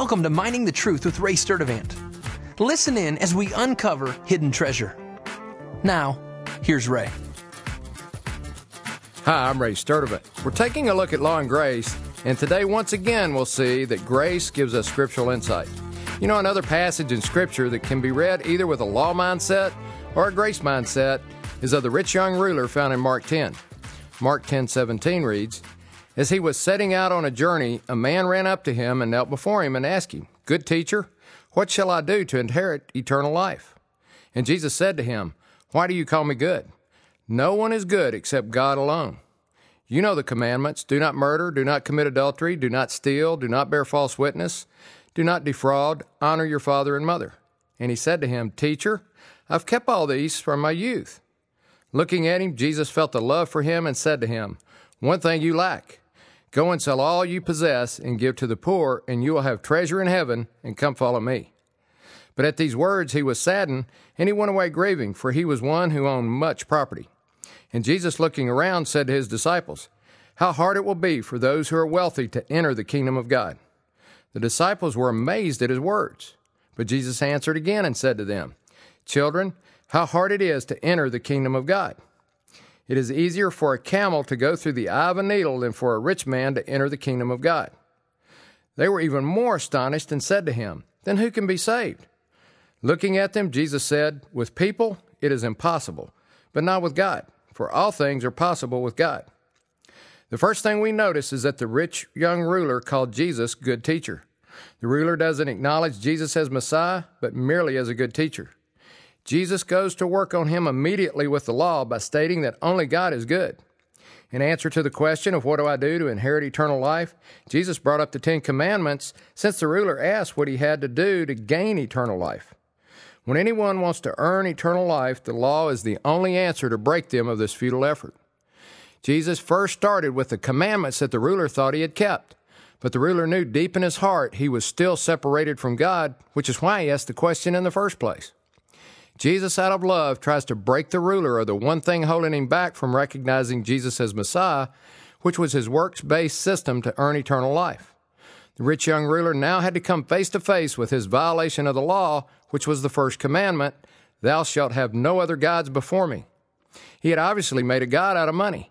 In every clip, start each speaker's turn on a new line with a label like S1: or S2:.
S1: Welcome to Mining the Truth with Ray Sturdivant. Listen in as we uncover hidden treasure. Now, here's Ray.
S2: Hi, I'm Ray Sturdivant. We're taking a look at law and grace, and today, once again, we'll see that grace gives us scriptural insight. You know, another passage in Scripture that can be read either with a law mindset or a grace mindset is of the rich young ruler found in Mark 10. Mark 10 17 reads, As he was setting out on a journey, a man ran up to him and knelt before him and asked him, Good teacher, what shall I do to inherit eternal life? And Jesus said to him, Why do you call me good? No one is good except God alone. You know the commandments do not murder, do not commit adultery, do not steal, do not bear false witness, do not defraud, honor your father and mother. And he said to him, Teacher, I've kept all these from my youth. Looking at him, Jesus felt a love for him and said to him, One thing you lack. Go and sell all you possess and give to the poor, and you will have treasure in heaven, and come follow me. But at these words he was saddened, and he went away grieving, for he was one who owned much property. And Jesus, looking around, said to his disciples, How hard it will be for those who are wealthy to enter the kingdom of God. The disciples were amazed at his words. But Jesus answered again and said to them, Children, how hard it is to enter the kingdom of God. It is easier for a camel to go through the eye of a needle than for a rich man to enter the kingdom of God. They were even more astonished and said to him, Then who can be saved? Looking at them, Jesus said, With people it is impossible, but not with God, for all things are possible with God. The first thing we notice is that the rich young ruler called Jesus good teacher. The ruler doesn't acknowledge Jesus as Messiah, but merely as a good teacher. Jesus goes to work on him immediately with the law by stating that only God is good. In answer to the question of what do I do to inherit eternal life, Jesus brought up the Ten Commandments since the ruler asked what he had to do to gain eternal life. When anyone wants to earn eternal life, the law is the only answer to break them of this futile effort. Jesus first started with the commandments that the ruler thought he had kept, but the ruler knew deep in his heart he was still separated from God, which is why he asked the question in the first place. Jesus, out of love, tries to break the ruler or the one thing holding him back from recognizing Jesus as Messiah, which was his works based system to earn eternal life. The rich young ruler now had to come face to face with his violation of the law, which was the first commandment Thou shalt have no other gods before me. He had obviously made a God out of money.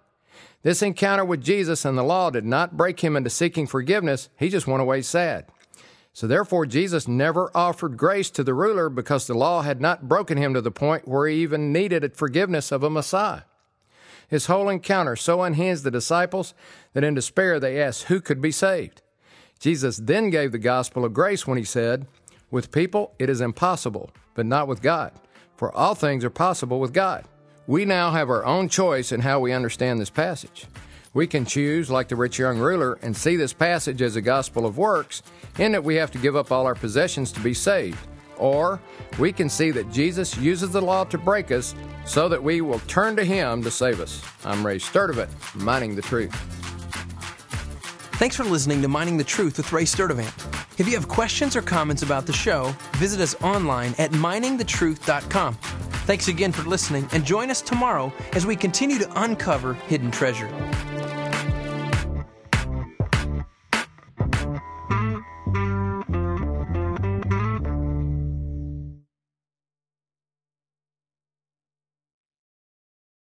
S2: This encounter with Jesus and the law did not break him into seeking forgiveness, he just went away sad. So therefore, Jesus never offered grace to the ruler because the law had not broken him to the point where he even needed forgiveness of a Messiah. His whole encounter so unhinged the disciples that in despair they asked who could be saved. Jesus then gave the gospel of grace when he said, With people it is impossible, but not with God, for all things are possible with God. We now have our own choice in how we understand this passage. We can choose, like the rich young ruler, and see this passage as a gospel of works, in that we have to give up all our possessions to be saved. Or we can see that Jesus uses the law to break us so that we will turn to Him to save us. I'm Ray Sturdivant, Mining the Truth.
S1: Thanks for listening to Mining the Truth with Ray Sturdivant. If you have questions or comments about the show, visit us online at miningthetruth.com. Thanks again for listening, and join us tomorrow as we continue to uncover hidden treasure.